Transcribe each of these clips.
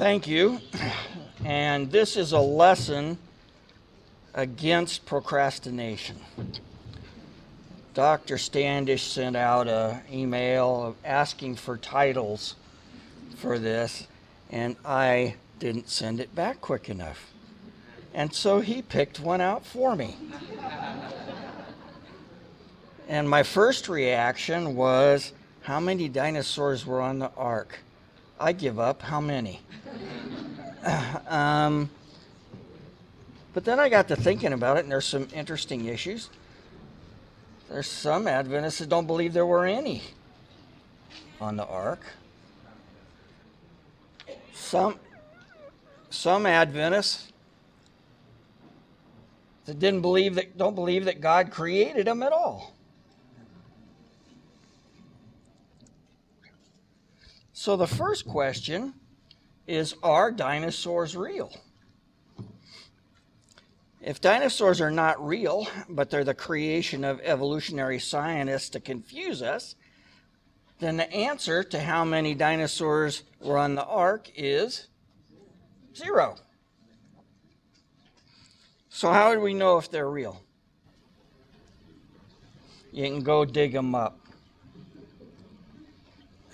Thank you. And this is a lesson against procrastination. Dr. Standish sent out an email asking for titles for this, and I didn't send it back quick enough. And so he picked one out for me. and my first reaction was how many dinosaurs were on the ark? I give up. How many? um, but then I got to thinking about it, and there's some interesting issues. There's some Adventists that don't believe there were any on the ark. Some, some Adventists that didn't believe that don't believe that God created them at all. So the first question is Are dinosaurs real? If dinosaurs are not real, but they're the creation of evolutionary scientists to confuse us, then the answer to how many dinosaurs were on the ark is zero. So, how do we know if they're real? You can go dig them up.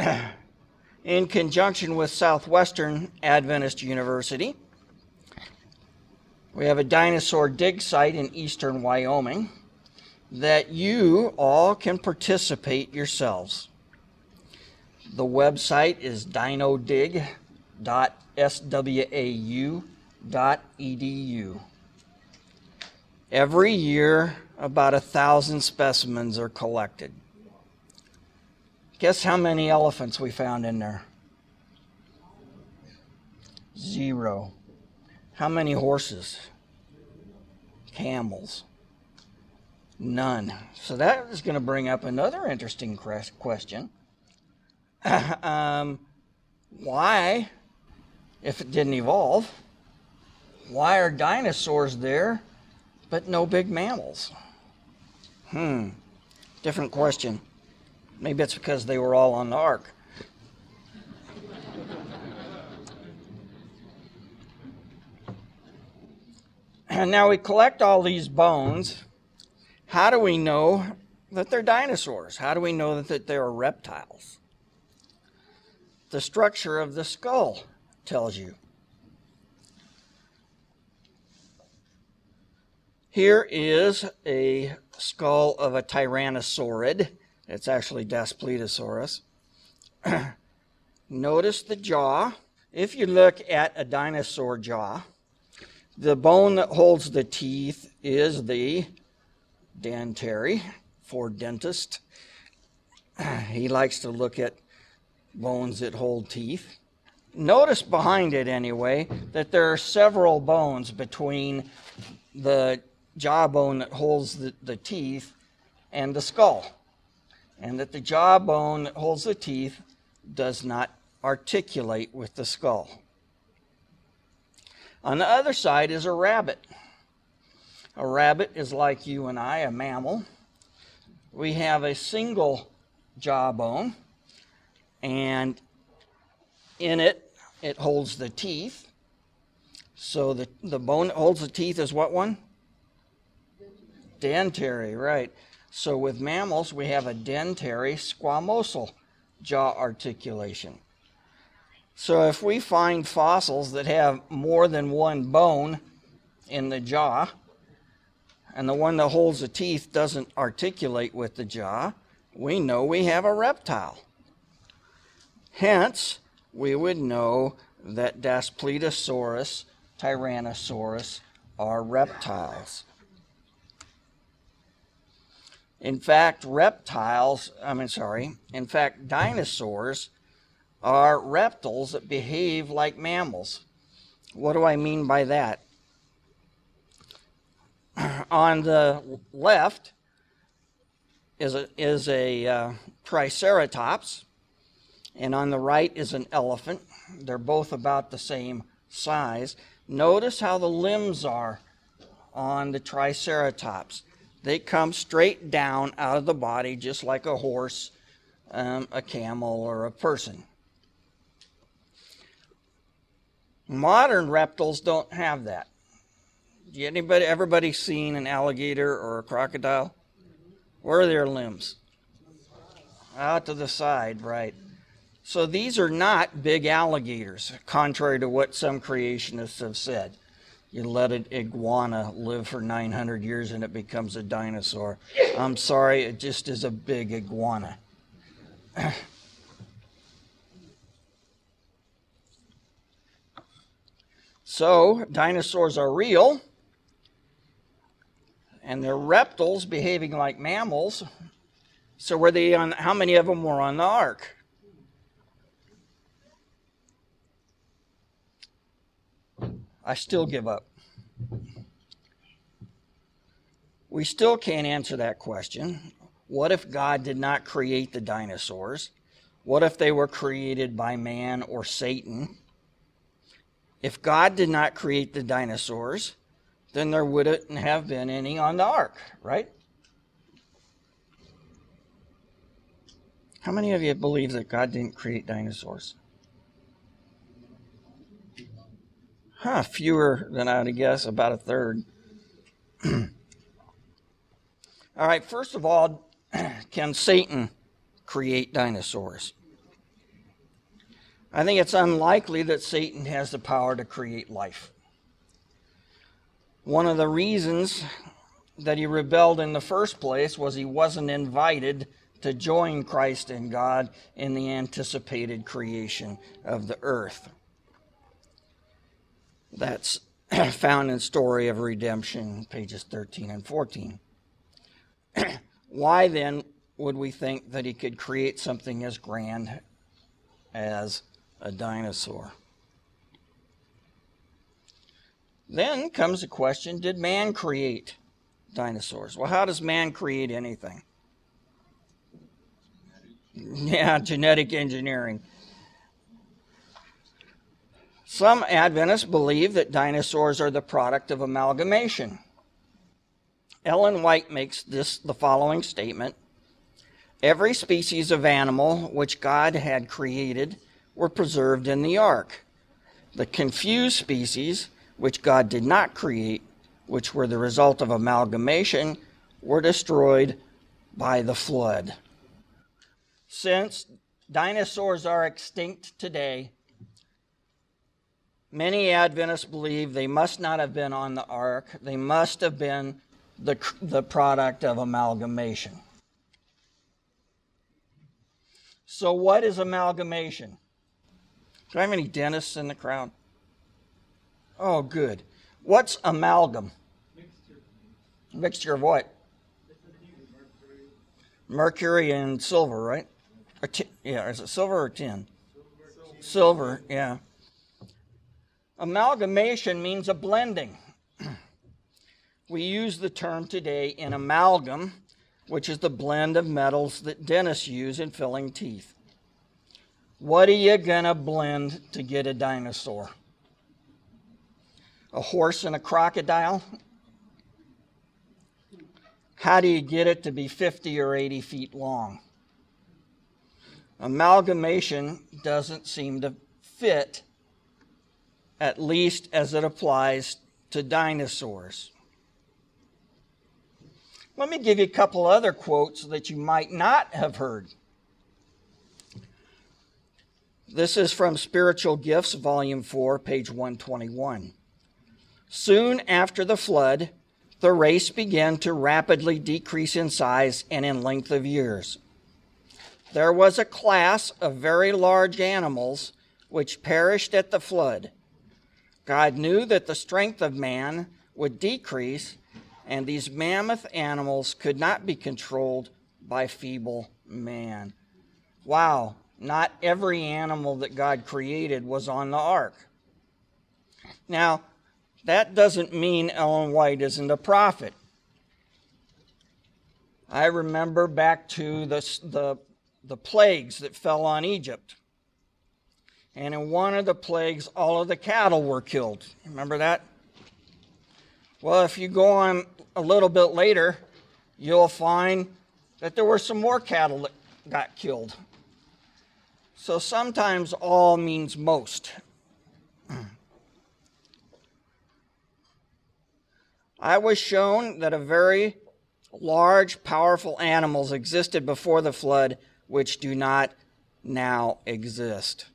in conjunction with Southwestern Adventist University. We have a dinosaur dig site in eastern Wyoming that you all can participate yourselves. The website is dinodig.swau.edu. Every year, about a thousand specimens are collected. Guess how many elephants we found in there? Zero. How many horses? Camels? None. So that is going to bring up another interesting question. um, why, if it didn't evolve, why are dinosaurs there but no big mammals? Hmm. Different question. Maybe it's because they were all on the ark. And now we collect all these bones. How do we know that they're dinosaurs? How do we know that they're reptiles? The structure of the skull tells you. Here is a skull of a tyrannosaurid. It's actually Daspletosaurus. Notice the jaw. If you look at a dinosaur jaw, the bone that holds the teeth is the dentary for dentist. He likes to look at bones that hold teeth. Notice behind it, anyway, that there are several bones between the jawbone that holds the, the teeth and the skull and that the jawbone that holds the teeth does not articulate with the skull. On the other side is a rabbit. A rabbit is like you and I, a mammal. We have a single jawbone, and in it, it holds the teeth. So the, the bone that holds the teeth is what one? Dentary, right. So with mammals, we have a dentary squamosal jaw articulation. So if we find fossils that have more than one bone in the jaw, and the one that holds the teeth doesn't articulate with the jaw, we know we have a reptile. Hence, we would know that Daspletosaurus, Tyrannosaurus are reptiles. In fact, reptiles, I mean, sorry, in fact, dinosaurs are reptiles that behave like mammals. What do I mean by that? On the left is a, is a uh, Triceratops, and on the right is an elephant. They're both about the same size. Notice how the limbs are on the Triceratops. They come straight down out of the body, just like a horse, um, a camel, or a person. Modern reptiles don't have that. Anybody, everybody seen an alligator or a crocodile? Where are their limbs? Out to the side, right. So these are not big alligators, contrary to what some creationists have said. You let an iguana live for 900 years and it becomes a dinosaur. I'm sorry, it just is a big iguana. so, dinosaurs are real, and they're reptiles behaving like mammals. So, were they on? How many of them were on the ark? I still mm. give up. We still can't answer that question. What if God did not create the dinosaurs? What if they were created by man or Satan? If God did not create the dinosaurs, then there wouldn't have been any on the ark, right? How many of you believe that God didn't create dinosaurs? Huh, fewer than I would guess, about a third. all right, first of all, can Satan create dinosaurs? I think it's unlikely that Satan has the power to create life. One of the reasons that he rebelled in the first place was he wasn't invited to join Christ and God in the anticipated creation of the earth. That's found in Story of Redemption, pages 13 and 14. Why then would we think that he could create something as grand as a dinosaur? Then comes the question Did man create dinosaurs? Well, how does man create anything? Yeah, genetic engineering. Some Adventists believe that dinosaurs are the product of amalgamation. Ellen White makes this the following statement Every species of animal which God had created were preserved in the ark. The confused species, which God did not create, which were the result of amalgamation, were destroyed by the flood. Since dinosaurs are extinct today, many Adventists believe they must not have been on the ark. They must have been the, the product of amalgamation. So, what is amalgamation? Do I have any dentists in the crowd? Oh, good. What's amalgam? Mixture. Mixture of what? Mercury and silver, right? T- yeah, is it silver or tin? Silver. silver, yeah. Amalgamation means a blending. we use the term today in amalgam, which is the blend of metals that dentists use in filling teeth. What are you going to blend to get a dinosaur? A horse and a crocodile? How do you get it to be 50 or 80 feet long? Amalgamation doesn't seem to fit, at least as it applies to dinosaurs. Let me give you a couple other quotes that you might not have heard. This is from Spiritual Gifts, Volume 4, page 121. Soon after the flood, the race began to rapidly decrease in size and in length of years. There was a class of very large animals which perished at the flood. God knew that the strength of man would decrease, and these mammoth animals could not be controlled by feeble man. Wow, not every animal that God created was on the ark. Now, that doesn't mean Ellen White isn't a prophet. I remember back to the, the, the plagues that fell on Egypt. And in one of the plagues, all of the cattle were killed. Remember that? Well, if you go on a little bit later, you'll find that there were some more cattle that got killed. So sometimes all means most. I was shown that a very large, powerful animals existed before the flood which do not now exist.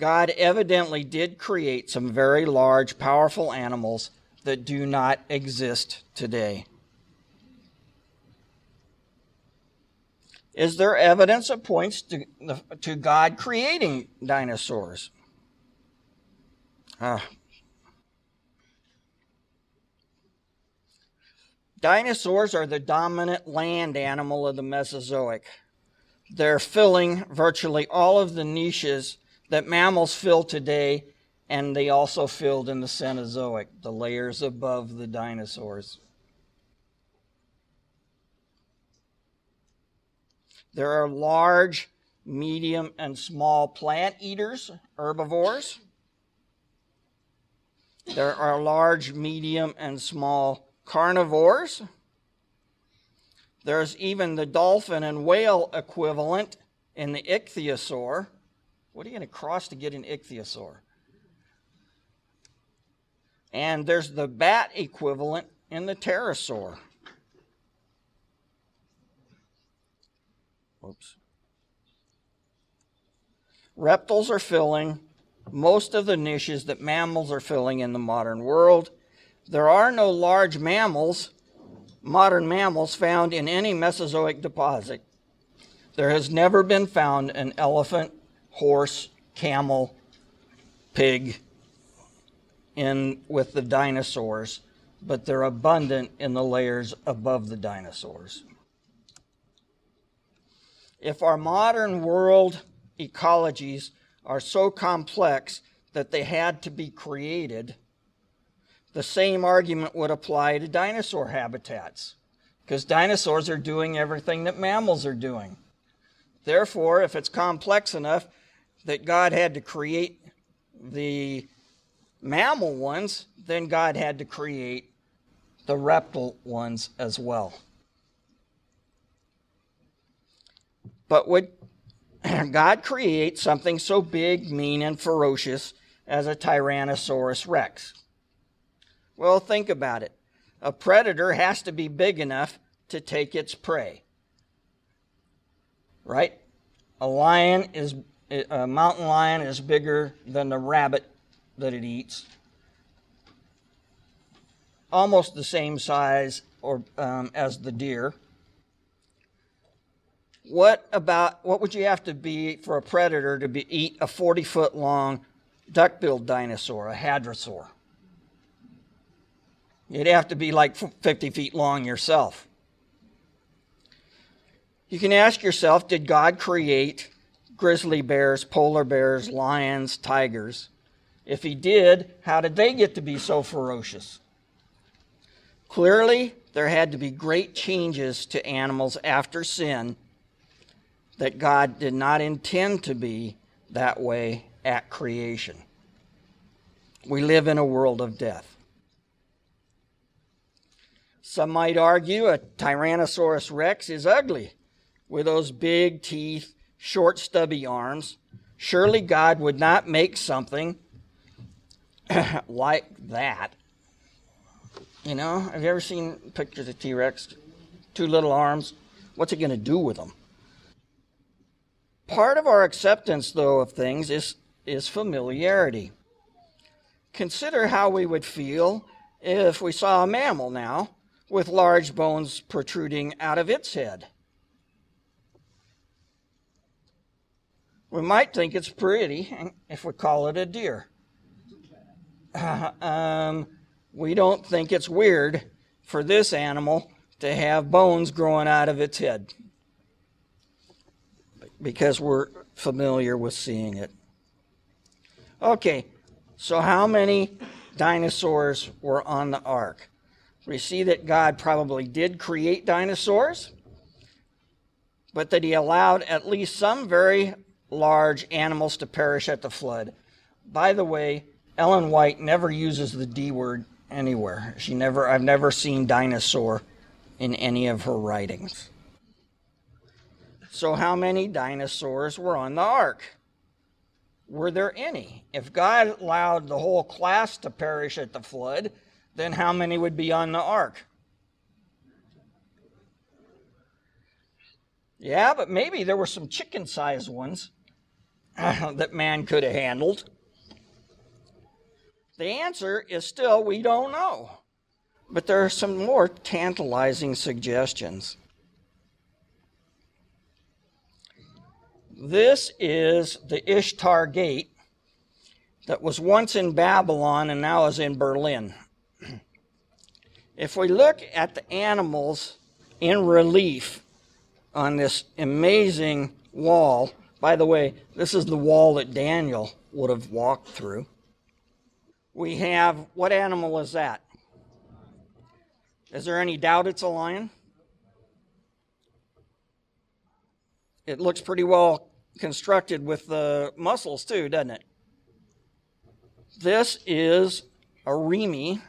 God evidently did create some very large, powerful animals that do not exist today. Is there evidence that points to, to God creating dinosaurs? Ah. Dinosaurs are the dominant land animal of the Mesozoic. They're filling virtually all of the niches that mammals fill today, and they also filled in the Cenozoic, the layers above the dinosaurs. There are large, medium, and small plant eaters, herbivores. There are large, medium, and small carnivores. There's even the dolphin and whale equivalent in the ichthyosaur. What are you going to cross to get an ichthyosaur? And there's the bat equivalent in the pterosaur. Oops. Reptiles are filling most of the niches that mammals are filling in the modern world. There are no large mammals, modern mammals, found in any Mesozoic deposit. There has never been found an elephant, horse, camel, pig in with the dinosaurs, but they're abundant in the layers above the dinosaurs. If our modern world ecologies are so complex that they had to be created, the same argument would apply to dinosaur habitats, because dinosaurs are doing everything that mammals are doing. Therefore, if it's complex enough that God had to create the mammal ones, then God had to create the reptile ones as well. But would God create something so big, mean, and ferocious as a Tyrannosaurus rex? Well, think about it. A predator has to be big enough to take its prey. Right? A lion is a mountain lion is bigger than the rabbit that it eats. Almost the same size or um, as the deer. What about what would you have to be for a predator to be, eat a 40 foot long duck-billed dinosaur, a hadrosaur? You'd have to be like 50 feet long yourself. You can ask yourself Did God create grizzly bears, polar bears, lions, tigers? If He did, how did they get to be so ferocious? Clearly, there had to be great changes to animals after sin that God did not intend to be that way at creation. We live in a world of death. Some might argue a Tyrannosaurus rex is ugly with those big teeth, short, stubby arms. Surely God would not make something like that. You know, have you ever seen pictures of T Rex? Two little arms. What's it going to do with them? Part of our acceptance, though, of things is, is familiarity. Consider how we would feel if we saw a mammal now with large bones protruding out of its head. We might think it's pretty if we call it a deer. Uh, um, we don't think it's weird for this animal to have bones growing out of its head because we're familiar with seeing it. Okay, so how many dinosaurs were on the ark? We see that God probably did create dinosaurs, but that he allowed at least some very large animals to perish at the flood. By the way, Ellen White never uses the D word anywhere. She never I've never seen dinosaur in any of her writings. So how many dinosaurs were on the ark? Were there any? If God allowed the whole class to perish at the flood, then how many would be on the ark? Yeah, but maybe there were some chicken sized ones that man could have handled. The answer is still we don't know. But there are some more tantalizing suggestions. This is the Ishtar Gate that was once in Babylon and now is in Berlin. If we look at the animals in relief on this amazing wall, by the way, this is the wall that Daniel would have walked through. We have, what animal is that? Is there any doubt it's a lion? It looks pretty well constructed with the muscles, too, doesn't it? This is a remi,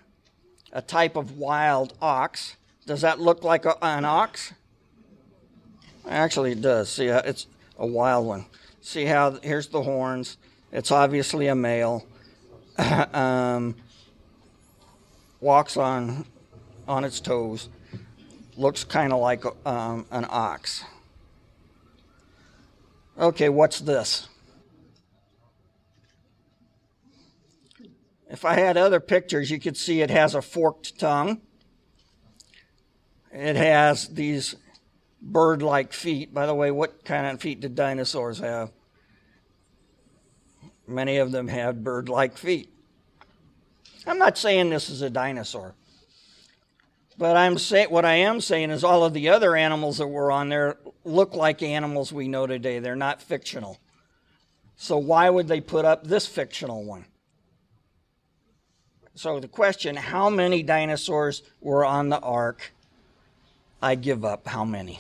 a type of wild ox. Does that look like a, an ox? Actually, it does. See, uh, it's a wild one. See how here's the horns. It's obviously a male. um, walks on on its toes. Looks kind of like um, an ox. Okay, what's this? If I had other pictures, you could see it has a forked tongue. It has these bird like feet. By the way, what kind of feet did dinosaurs have? Many of them had bird like feet. I'm not saying this is a dinosaur. But I'm say, what I am saying is all of the other animals that were on there look like animals we know today. They're not fictional. So why would they put up this fictional one? So the question, how many dinosaurs were on the ark? I give up how many.